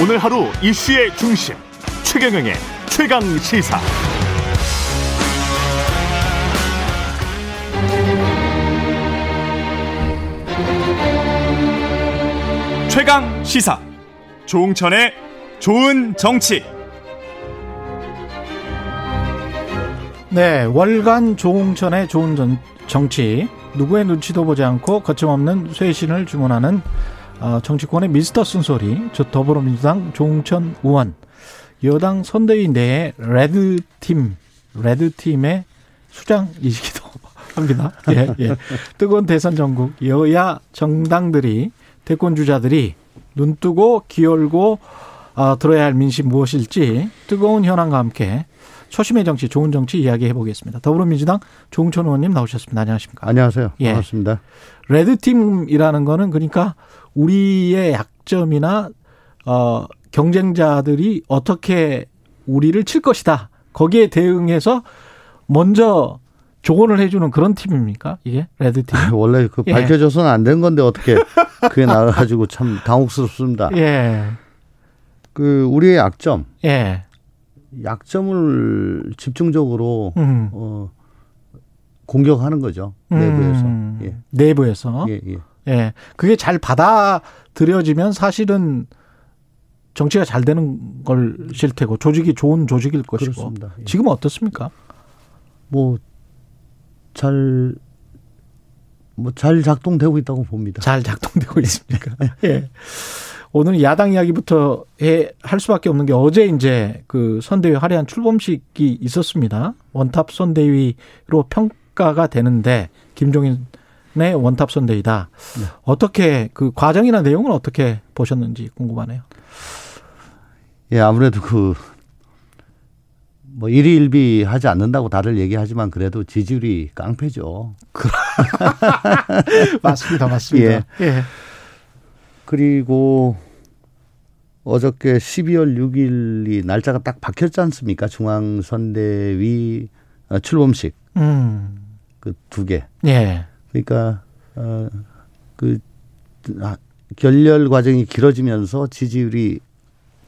오늘 하루 이슈의 중심 최경영의 최강 시사. 최강 시사 조홍천의 좋은 정치. 네, 월간 조홍천의 좋은 정, 정치. 누구의 눈치도 보지 않고 거침없는 쇄신을 주문하는 어, 정치권의 미스터 쓴소리. 저 더불어민주당 조홍천 의원. 여당 선대위 내에 레드팀, 레드팀의 수장이시기도 합니다. 예, 예. 뜨거운 대선 전국 여야 정당들이 대권 주자들이 눈 뜨고 기울고 어, 들어야 할 민심 무엇일지 뜨거운 현안과 함께 초심의 정치, 좋은 정치 이야기해 보겠습니다. 더불어민주당 조홍천 의원님 나오셨습니다. 안녕하십니까? 안녕하세요. 예. 반갑습니다. 레드팀이라는 거는 그러니까 우리의 약점이나 어 경쟁자들이 어떻게 우리를 칠 것이다. 거기에 대응해서 먼저 조언을 해주는 그런 팀입니까? 이게 레드팀? 원래 그 예. 밝혀져서는 안 된 건데 어떻게 그게 나와가지고 참 당혹스럽습니다. 예, 그 우리의 약점, 예, 약점을 집중적으로 음, 어, 공격하는 거죠 내부에서. 음, 예. 내부에서. 예, 예. 예. 그게 잘 받아들여지면 사실은 정치가 잘 되는 걸실 테고 조직이 좋은 조직일 것이고. 그렇습니다. 예. 지금 어떻습니까? 뭐잘 뭐 잘 작동되고 있다고 봅니다. 잘 작동되고 있습니까? 예. 오늘 야당 이야기부터 해, 할 수밖에 없는 게 어제 이제 그 선대위 화려한 출범식이 있었습니다. 원탑 선대위로 평가가 되는데 김종인 의 원탑 선대위다. 네. 어떻게 그 과정이나 내용은 어떻게 보셨는지 궁금하네요. 예, 아무래도 그, 뭐, 일희일비 하지 않는다고 다들 얘기하지만 그래도 지지율이 깡패죠. 맞습니다, 맞습니다. 예. 예. 그리고 어저께 12월 6일이 날짜가 딱 박혔지 않습니까? 중앙선대위 어, 출범식 음. 그두 개. 예. 그러니까 어 그 아, 결렬 과정이 길어지면서 지지율이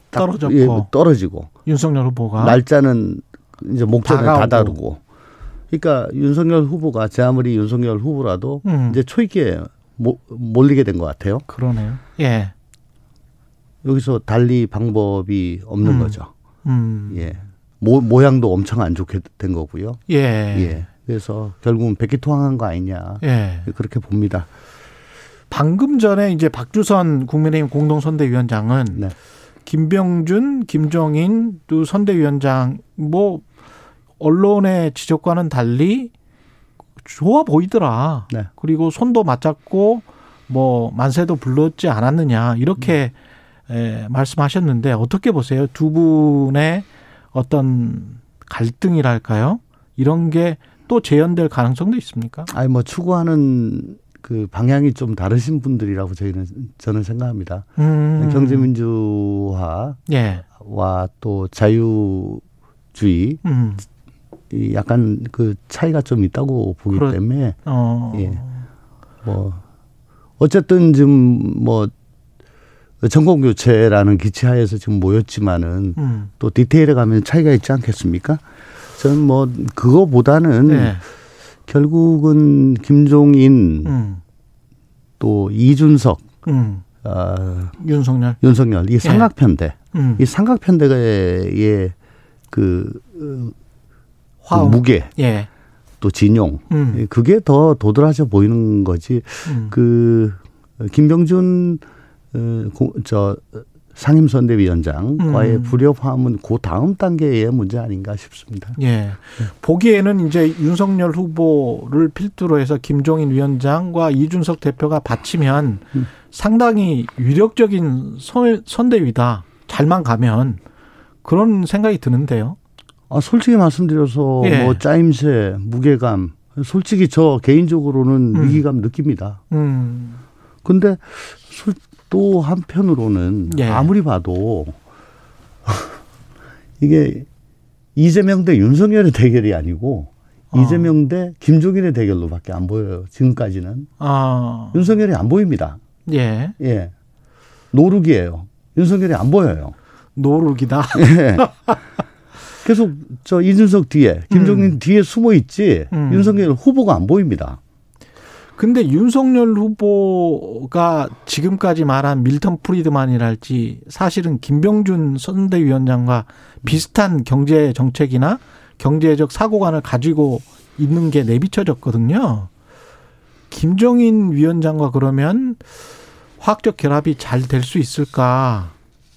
딱, 떨어졌고. 예, 떨어지고 윤석열 후보가 날짜는 이제 목전에 다가오고. 다다르고. 그러니까 윤석열 후보가 제 아무리 윤석열 후보라도 음. 이제 초입기에 모- 몰리게 된 것 같아요. 그러네요. 예. 여기서 달리 방법이 없는 음. 거죠. 음. 예. 모, 모양도 엄청 안 좋게 된 거고요. 예. 예. 그래서 결국은 백기통한 거 아니냐. 예. 그렇게 봅니다. 방금 전에 이제 박주선 국민의힘 공동선대위원장은 네. 김병준, 김종인 두 선대위원장 뭐 언론의 지적과는 달리 좋아 보이더라. 네. 그리고 손도 맞잡고 뭐 만세도 불렀지 않았느냐 이렇게 에, 말씀하셨는데 어떻게 보세요? 두 분의 어떤 갈등이랄까요? 이런 게 또 재현될 가능성도 있습니까? 아니 뭐 추구하는 그 방향이 좀 다르신 분들이라고 저희는 저는 생각합니다. 음. 경제민주화와 예. 또 자유주의 음. 이 약간 그 차이가 좀 있다고 보기 그렇- 때문에 어. 예. 뭐 어쨌든 지금 뭐 정권 교체라는 기치하에서 지금 모였지만은 음. 또 디테일에 가면 차이가 있지 않겠습니까? 저는 뭐 그거보다는 네. 결국은 김종인 음. 또 이준석, 음. 어, 윤석열. 윤석열 이 삼각편대, 음. 이 삼각편대의 그, 어, 그. 무게 예. 또 진용 음. 그게 더 도드라져 보이는 거지. 음. 그 김병준 어, 고- 저 상임선대위원장과의 음. 불협 화음은 그 다음 단계의 문제 아닌가 싶습니다. 예. 보기에는 이제 윤석열 후보를 필두로 해서 김종인 위원장과 이준석 대표가 받치면 음. 상당히 위력적인 선, 선대위다. 잘만 가면 그런 생각이 드는데요. 아, 솔직히 말씀드려서 예. 뭐 짜임새, 무게감, 솔직히 저 개인적으로는 음. 위기감 느낍니다. 음. 근데 솔- 또 한편으로는 예. 아무리 봐도 이게 이재명 대 윤석열의 대결이 아니고 어. 이재명 대 김종인의 대결로밖에 안 보여요. 지금까지는 아. 윤석열이 안 보입니다. 예. 예, 노룩이에요. 윤석열이 안 보여요. 노룩이다. 예. 계속 저 이준석 뒤에 김종인 음. 뒤에 숨어 있지 음. 윤석열 후보가 안 보입니다. 근데 윤석열 후보가 지금까지 말한 밀턴 프리드만이랄지 사실은 김병준 선대위원장과 비슷한 경제 정책이나 경제적 사고관을 가지고 있는 게 내비쳐졌거든요. 김정인 위원장과 그러면 화학적 결합이 잘 될 수 있을까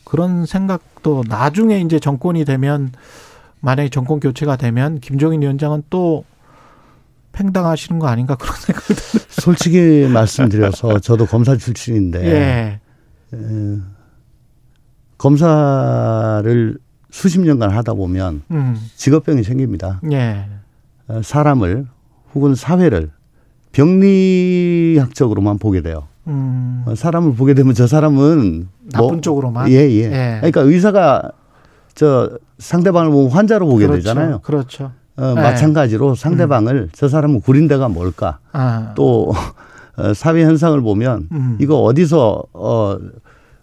그런 생각도 나중에 이제 정권이 되면 만약에 정권 교체가 되면 김정인 위원장은 또 팽당하시는 거 아닌가 그런 들어요. 솔직히 말씀드려서 저도 검사 출신인데 예. 에, 검사를 수십 년간 하다 보면 음. 직업병이 생깁니다. 예. 어, 사람을 혹은 사회를 병리학적으로만 보게 돼요. 음. 어, 사람을 보게 되면 저 사람은 나쁜 뭐, 쪽으로만. 예, 예, 예. 그러니까 의사가 저 상대방을 보면 환자로 보게 그렇죠. 되잖아요. 그렇죠. 어, 네. 마찬가지로 상대방을 음. 저 사람은 구린 데가 뭘까? 아. 또 어, 사회 현상을 보면 음. 이거 어디서 어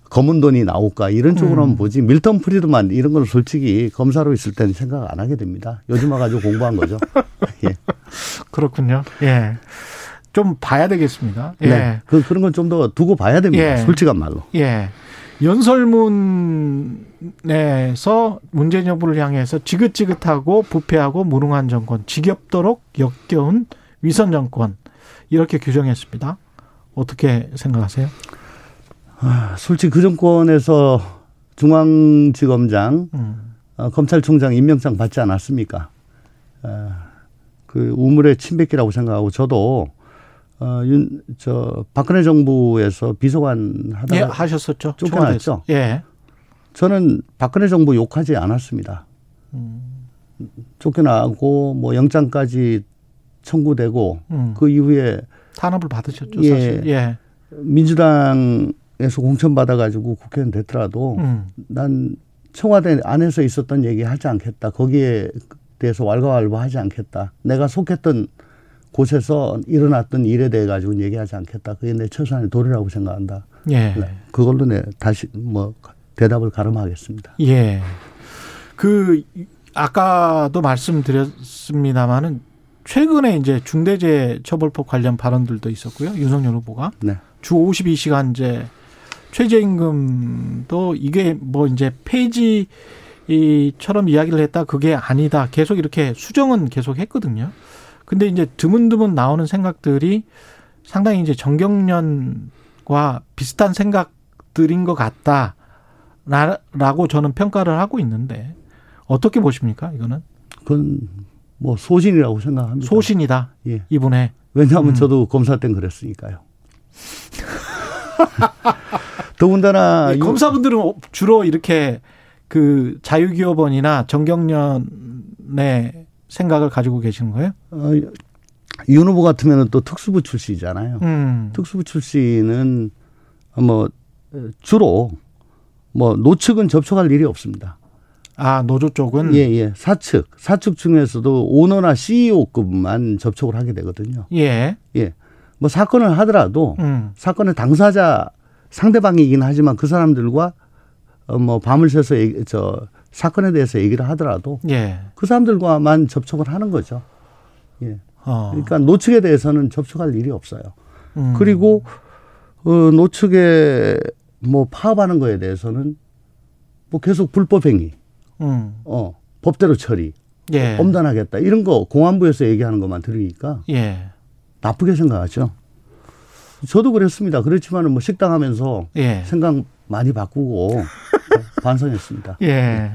검은 돈이 나올까 이런 쪽으로만 음. 보지 밀턴 프리드만 이런 걸 솔직히 검사로 있을 때는 생각 안 하게 됩니다. 요즘 와가지고 공부한 거죠. 예. 그렇군요. 예. 좀 봐야 되겠습니다. 예. 네. 그, 그런 건 좀 더 두고 봐야 됩니다. 예. 솔직한 말로. 예. 연설문에서 문재인 정부를 향해서 지긋지긋하고 부패하고 무능한 정권, 지겹도록 역겨운 위선 정권 이렇게 규정했습니다. 어떻게 생각하세요? 아, 솔직히 그 정권에서 중앙지검장, 음. 어, 검찰총장 임명장 받지 않았습니까? 아, 그 우물의 침뱉기라고 생각하고 저도 어, 윤, 저, 박근혜 정부에서 비서관 하다가. 예, 하셨었죠. 쫓겨났죠. 예. 저는 박근혜 정부 욕하지 않았습니다. 음. 쫓겨나고 뭐 영장까지 청구되고 음. 그 이후에 탄압을 받으셨죠, 예, 사실. 예. 민주당에서 공천 받아가지고 국회의원 됐더라도 음. 난 청와대 안에서 있었던 얘기 하지 않겠다. 거기에 대해서 왈가왈부 하지 않겠다. 내가 속했던 곳에서 일어났던 일에 대해 가지고 얘기하지 않겠다. 그게 내 최소한의 도리라고 생각한다. 예. 네. 그걸로 내 다시 뭐 대답을 가름하겠습니다. 예. 그 아까도 말씀드렸습니다마는 최근에 이제 중대재해처벌법 관련 발언들도 있었고요. 윤석열 후보가 네. 주 52시간제 최저임금도 이게 뭐 이제 폐지처럼 이야기를 했다. 그게 아니다. 계속 이렇게 수정은 계속 했거든요. 근데 이제 드문드문 나오는 생각들이 상당히 이제 정경련과 비슷한 생각들인 것 같다라고 저는 평가를 하고 있는데 어떻게 보십니까 이거는? 그건 뭐 소신이라고 생각합니다. 소신이다. 예. 이분의. 왜냐하면 음. 저도 검사 땐 그랬으니까요. 더군다나 검사분들은 주로 이렇게 그 자유기업원이나 정경련의 생각을 가지고 계시는 거예요? 어, 윤 후보 같으면 또 특수부 출신이잖아요. 음. 특수부 출신은 뭐 주로 뭐 노측은 접촉할 일이 없습니다. 아 노조 쪽은 예예 예. 사측 사측 중에서도 오너나 CEO급만 접촉을 하게 되거든요. 예 예. 뭐 사건을 하더라도 음. 사건의 당사자 상대방이긴 하지만 그 사람들과 어뭐 밤을 새서 얘기, 저 사건에 대해서 얘기를 하더라도 예. 그 사람들과만 접촉을 하는 거죠. 예. 어. 그러니까 노측에 대해서는 접촉할 일이 없어요. 음. 그리고 어, 노측에 뭐 파업하는 거에 대해서는 뭐 계속 불법 행위, 음. 어 법대로 처리, 예. 엄단하겠다 이런 거 공안부에서 얘기하는 것만 들으니까 예. 나쁘게 생각하죠. 저도 그랬습니다. 그렇지만은 뭐 식당 하면서 예. 생각 많이 바꾸고 반성했습니다. 예.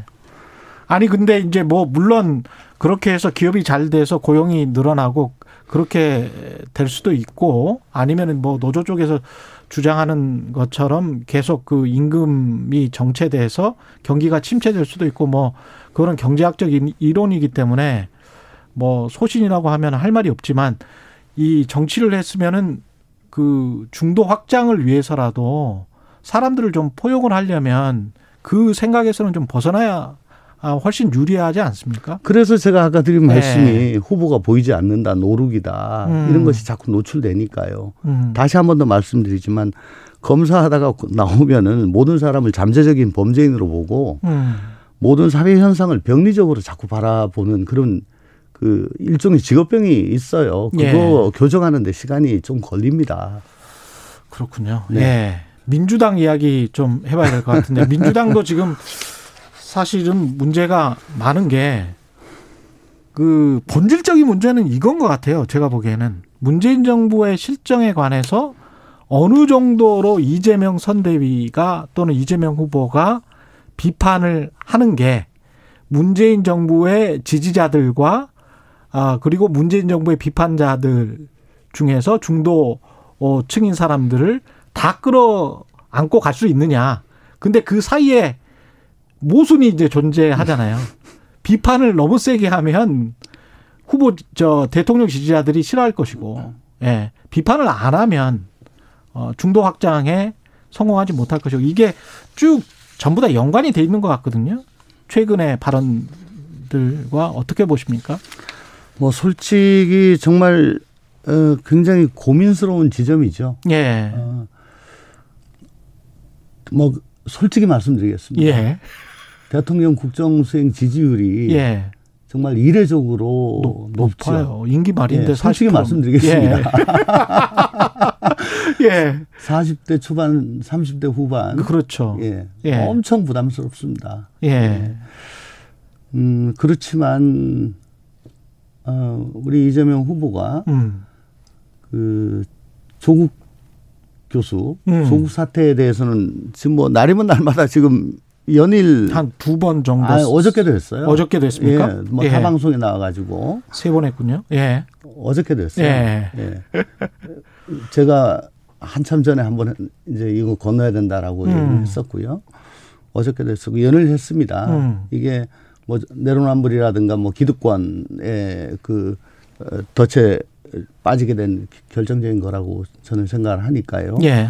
아니 근데 이제 뭐 물론 그렇게 해서 기업이 잘 돼서 고용이 늘어나고 그렇게 될 수도 있고 아니면은 뭐 노조 쪽에서 주장하는 것처럼 계속 그 임금이 정체돼서 경기가 침체될 수도 있고 뭐 그거는 경제학적 이론이기 때문에 뭐 소신이라고 하면 할 말이 없지만 이 정치를 했으면은 그 중도 확장을 위해서라도 사람들을 좀 포용을 하려면 그 생각에서는 좀 벗어나야 아, 훨씬 유리하지 않습니까? 그래서 제가 아까 드린 네. 말씀이 후보가 보이지 않는다, 노룩이다 음. 이런 것이 자꾸 노출되니까요. 음. 다시 한 번 더 말씀드리지만 검사하다가 나오면은 모든 사람을 잠재적인 범죄인으로 보고 음. 모든 사회 현상을 병리적으로 자꾸 바라보는 그런 그 일종의 직업병이 있어요. 그거 예. 교정하는데 시간이 좀 걸립니다. 그렇군요. 네. 예. 민주당 이야기 좀 해봐야 될 것 같은데 민주당도 지금 사실은 문제가 많은 게 그 본질적인 문제는 이건 것 같아요. 제가 보기에는 문재인 정부의 실정에 관해서 어느 정도로 이재명 선대위가 또는 이재명 후보가 비판을 하는 게 문재인 정부의 지지자들과 아 그리고 문재인 정부의 비판자들 중에서 중도 어, 층인 사람들을 다 끌어 안고 갈 수 있느냐. 근데 그 사이에 모순이 이제 존재하잖아요. 비판을 너무 세게 하면 후보 저 대통령 지지자들이 싫어할 것이고, 예. 비판을 안 하면 어 중도 확장에 성공하지 못할 것이고 이게 쭉 전부 다 연관이 돼 있는 것 같거든요. 최근의 발언들과 어떻게 보십니까? 뭐 솔직히 정말 어, 굉장히 고민스러운 지점이죠. 예. 어, 뭐 솔직히 말씀드리겠습니다. 예. 대통령 국정 수행 지지율이 예. 정말 이례적으로 높, 높죠. 임기 말인데 예, 솔직히 말씀드리겠습니다. 예. 예. 40대 초반, 30대 후반. 그렇죠. 예. 예. 엄청 부담스럽습니다. 예. 예. 음, 그렇지만 어, 우리 이재명 후보가 음. 그 조국 교수 음. 조국 사태에 대해서는 지금 뭐 날이면 날마다 지금 연일 한 두 번 정도 아, 어저께도 했어요. 어저께도 했습니까? 예, 뭐 예. 타방송에 나와가지고 세 번 했군요. 예. 어저께도 했어요. 예. 예. 제가 한참 전에 한번 이제 이거 건너야 된다라고 음. 했었고요. 어저께도 했었고 연일 했습니다. 음. 이게 뭐 내로남불이라든가 뭐 기득권의 그 어, 덫에 빠지게 된 결정적인 거라고 저는 생각을 하니까요. 예.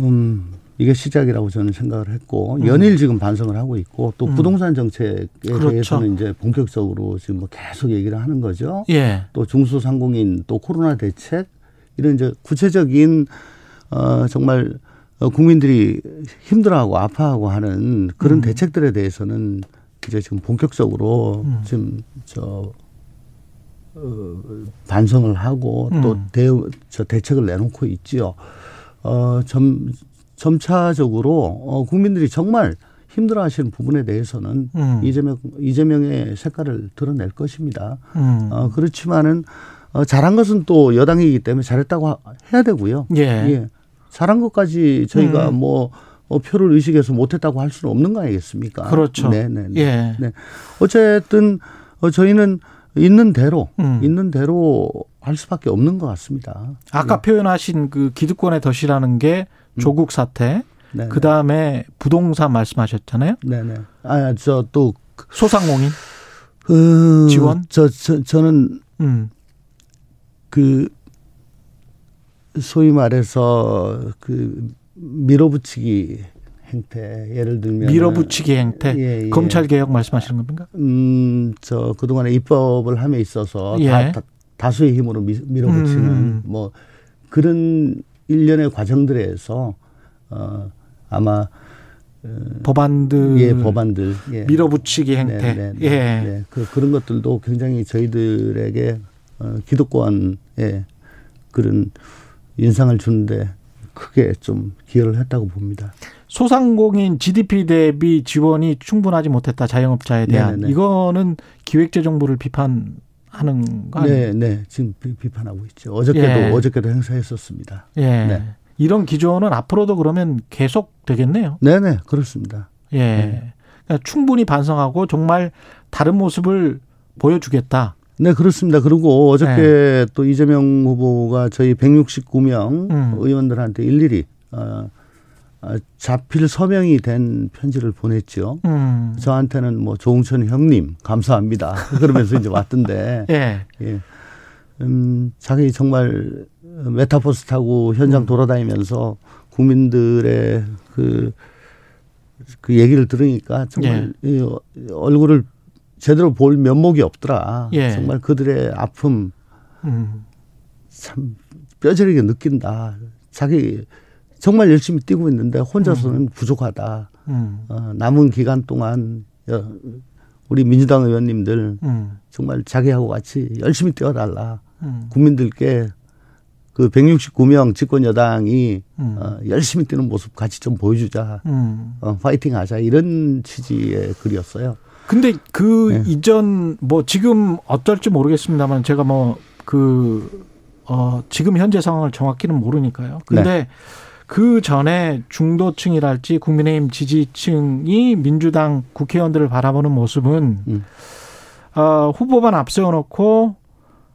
음, 이게 시작이라고 저는 생각을 했고 음. 연일 지금 반성을 하고 있고 또 음. 부동산 정책에 그렇죠. 대해서는 이제 본격적으로 지금 뭐 계속 얘기를 하는 거죠. 예. 또 중소상공인 또 코로나 대책 이런 이제 구체적인 어 정말 어, 국민들이 힘들어하고 아파하고 하는 그런 음. 대책들에 대해서는 이제 지금 본격적으로 음. 지금 저 어, 반성을 하고 음. 또 대, 저 대책을 내놓고 있지요. 어, 점, 점차적으로 어, 국민들이 정말 힘들어 하시는 부분에 대해서는 음. 이재명, 이재명의 색깔을 드러낼 것입니다. 음. 어, 그렇지만은 어, 잘한 것은 또 여당이기 때문에 잘했다고 해야 되고요. 예. 예. 잘한 것까지 저희가 음. 뭐 어, 표를 의식해서 못했다고 할 수는 없는 거 아니겠습니까? 그렇죠. 네, 네, 네. 예. 네. 어쨌든 어, 저희는 있는 대로 음. 있는 대로 할 수밖에 없는 것 같습니다. 아까 네. 표현하신 그 기득권의 덫이라는 게 음. 조국 사태, 음. 그 다음에 부동산 말씀하셨잖아요. 네네. 아저 또 소상공인 그 지원. 저, 저 저는 음. 그 소위 말해서 그 밀어붙이기 행태 예를 들면 밀어붙이기 행태 예, 예. 검찰 개혁 말씀하시는 겁니까? 음저 그동안에 입법을 함에 있어서 예. 다, 다, 수의 힘으로 미, 밀어붙이는 음. 뭐 그런 일련의 과정들에서 어 아마 어, 법안들 예 법안들 예. 밀어붙이기 행태 네, 네, 네, 예 네. 그 그런 것들도 굉장히 저희들에게 어, 기득권에 그런 인상을 주는데 크게 좀 기여를 했다고 봅니다. 소상공인 GDP 대비 지원이 충분하지 못했다 자영업자에 대한 네네네. 이거는 기획재정부를 비판하는 거 아니에요? 네, 네. 지금 비, 판하고 있죠. 어저께도 예. 어저께도 행사했었습니다. 예. 네. 이런 기조는 앞으로도 그러면 계속 되겠네요. 네, 네. 그렇습니다. 예. 네. 그러니까 충분히 반성하고 정말 다른 모습을 보여주겠다. 네, 그렇습니다. 그리고 어저께 네. 또 이재명 후보가 저희 169명 음. 의원들한테 일일이 어, 어, 자필 서명이 된 편지를 보냈죠. 음. 저한테는 뭐 조홍천 형님 감사합니다. 그러면서 이제 왔던데. 예. 예. 음, 자기 정말 메타버스 타고 현장 음. 돌아다니면서 국민들의 그 그 얘기를 들으니까 정말 예. 얼굴을 제대로 볼 면목이 없더라. 예. 정말 그들의 아픔 음. 참 뼈저리게 느낀다. 자기 정말 열심히 뛰고 있는데 혼자서는 음. 부족하다. 음. 어, 남은 기간 동안 우리 민주당 의원님들 음. 정말 자기하고 같이 열심히 뛰어달라. 음. 국민들께 그 169명 집권 여당이 음. 어, 열심히 뛰는 모습 같이 좀 보여주자. 음. 어, 파이팅 하자. 이런 취지의 글이었어요. 근데 그 네. 이전 뭐 지금 어떨지 모르겠습니다만 제가 뭐그 어, 지금 현재 상황을 정확히는 모르니까요. 근데 네. 그 전에 중도층이랄지 국민의힘 지지층이 민주당 국회의원들을 바라보는 모습은 음. 어, 후보만 앞세워 놓고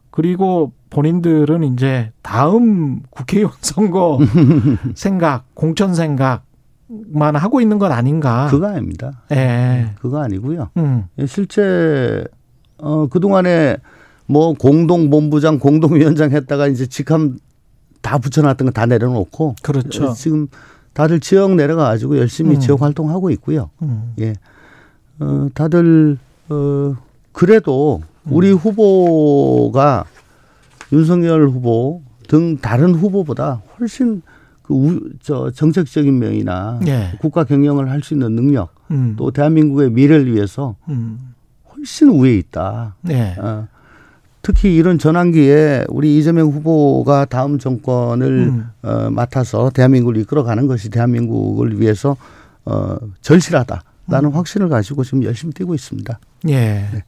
그리고 본인들은 이제 다음 국회의원 선거 생각, 공천 생각만 하고 있는 것 아닌가? 그거 아닙니다. 예. 네, 그거 아니고요. 음. 실제 어 그동안에 뭐 공동 본부장, 공동위원장 했다가 이제 직함 다 붙여놨던 거 다 내려놓고 그렇죠. 어, 지금 다들 지역 내려가가지고 열심히 음. 지역 활동하고 있고요. 음. 예, 어, 다들 어 그래도 우리 음. 후보가 윤석열 후보 등 다른 후보보다 훨씬 그 우, 저 정책적인 면이나 예. 국가 경영을 할 수 있는 능력 음. 또 대한민국의 미래를 위해서 음. 훨씬 우위에 있다. 예. 어, 특히 이런 전환기에 우리 이재명 후보가 다음 정권을 음. 어, 맡아서 대한민국을 이끌어가는 것이 대한민국을 위해서 어, 절실하다라는 음. 확신을 가지고 지금 열심히 뛰고 있습니다. 예. 네.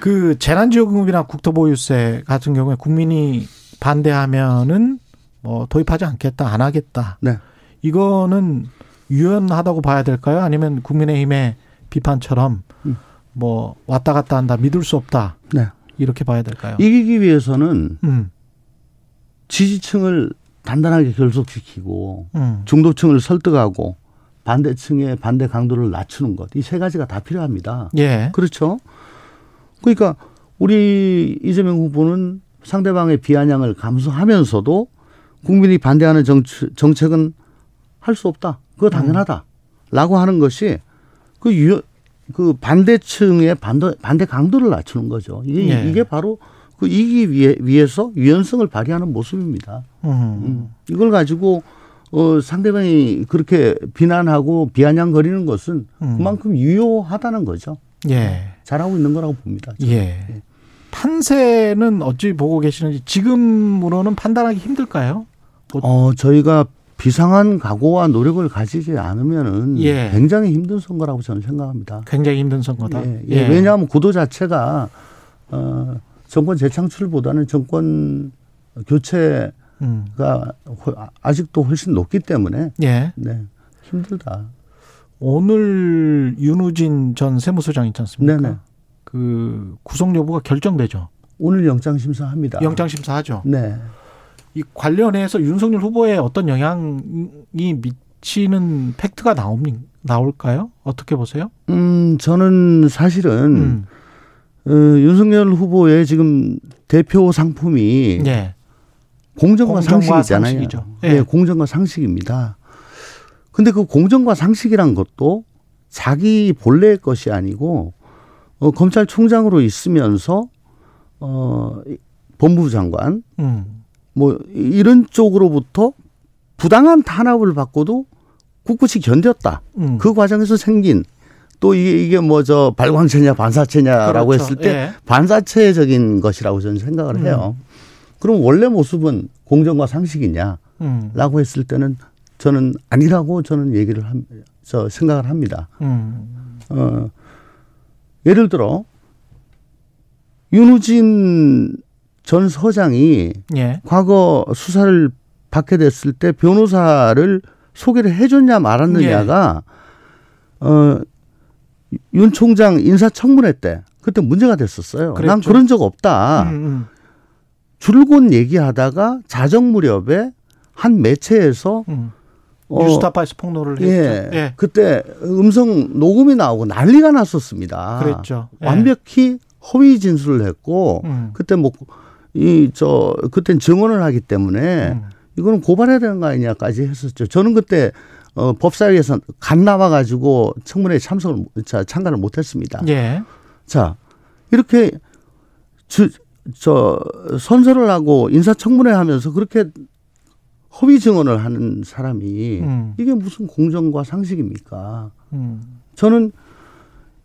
그 재난지원금이나 국토보유세 같은 경우에 국민이 반대하면은 뭐 도입하지 않겠다, 안 하겠다. 네. 이거는 유연하다고 봐야 될까요? 아니면 국민의힘의 비판처럼 음. 뭐 왔다 갔다 한다, 믿을 수 없다. 네. 이렇게 봐야 될까요? 이기기 위해서는 음. 지지층을 단단하게 결속시키고 음. 중도층을 설득하고 반대층의 반대 강도를 낮추는 것 이 세 가지가 다 필요합니다. 예. 그렇죠. 그러니까 우리 이재명 후보는 상대방의 비아냥을 감수하면서도 국민이 반대하는 정책, 정책은 할 수 없다. 그거 당연하다. 라고 하는 것이 그 유, 그 반대층의 반대, 반대 강도를 낮추는 거죠. 이게, 네. 이게 바로 그 이기 위해, 위해서 유연성을 발휘하는 모습입니다. 음. 이걸 가지고 어, 상대방이 그렇게 비난하고 비아냥거리는 것은 음. 그만큼 유효하다는 거죠. 예. 잘하고 있는 거라고 봅니다. 예. 예. 판세는 어찌 보고 계시는지 지금으로는 판단하기 힘들까요? 뭐 어, 저희가 비상한 각오와 노력을 가지지 않으면은 예. 굉장히 힘든 선거라고 저는 생각합니다. 굉장히 힘든 선거다. 예. 예. 왜냐하면 구도 자체가 어, 정권 재창출보다는 정권 교체가 음. 아직도 훨씬 높기 때문에 예. 네, 힘들다. 오늘 윤우진 전 세무서장 있지 않습니까? 네네. 그 구속 여부가 결정되죠. 오늘 영장 심사합니다. 영장 심사하죠. 네. 이 관련해서 윤석열 후보에 어떤 영향이 미치는 팩트가 나옵니 나올까요? 어떻게 보세요? 음, 저는 사실은 음. 어, 윤석열 후보의 지금 대표 상품이 네. 공정과, 공정과 상식이잖아요. 상식이죠. 네. 네, 공정과 상식입니다. 근데 그 공정과 상식이란 것도 자기 본래의 것이 아니고 어, 검찰총장으로 있으면서 어, 법무부 장관 음. 뭐 이런 쪽으로부터 부당한 탄압을 받고도 꿋꿋이 견뎠다. 음. 그 과정에서 생긴 또 이게 이게 뭐 저 발광체냐 반사체냐라고 그렇죠. 했을 때 예. 반사체적인 것이라고 저는 생각을 해요. 음. 그럼 원래 모습은 공정과 상식이냐라고 음. 했을 때는 저는 아니라고 저는 얘기를 함, 저 생각을 합니다. 음. 어, 예를 들어 윤우진 전 서장이 예. 과거 수사를 받게 됐을 때 변호사를 소개를 해줬냐 말았느냐가 예. 어윤 총장 인사청문회 때 그때 문제가 됐었어요. 그랬죠. 난 그런 적 없다. 음, 음. 줄곧 얘기하다가 자정 무렵에 한 매체에서 음. 어, 뉴스타파에서 폭로를 했죠. 예, 예. 그때 음성 녹음이 나오고 난리가 났었습니다. 그랬죠. 예. 완벽히 허위 진술을 했고 음. 그때 뭐 이 저 그땐 증언을 하기 때문에 음. 이거는 고발해야 되는 거 아니냐까지 했었죠. 저는 그때 어, 법사위에서 간 나와 가지고 청문회에 참석을 자, 참가를 못 했습니다. 예. 자 이렇게 주, 저 선서를 하고 인사청문회 하면서 그렇게 허위 증언을 하는 사람이 음. 이게 무슨 공정과 상식입니까? 음. 저는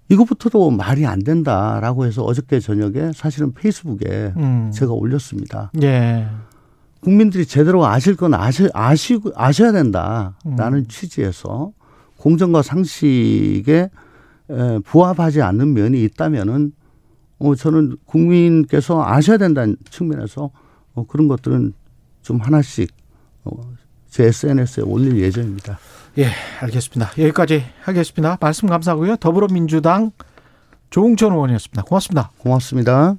이것부터도 말이 안 된다라고 해서 어저께 저녁에 사실은 페이스북에 음. 제가 올렸습니다. 예. 국민들이 제대로 아실 건 아시, 아시, 아셔야 된다라는 음. 취지에서 공정과 상식에 부합하지 않는 면이 있다면은 어, 저는 국민께서 아셔야 된다는 측면에서 어, 그런 것들은 좀 하나씩 어, 제 SNS에 올릴 예정입니다. 예, 알겠습니다. 여기까지 하겠습니다. 말씀 감사하고요. 더불어민주당 조웅천 의원이었습니다. 고맙습니다. 고맙습니다.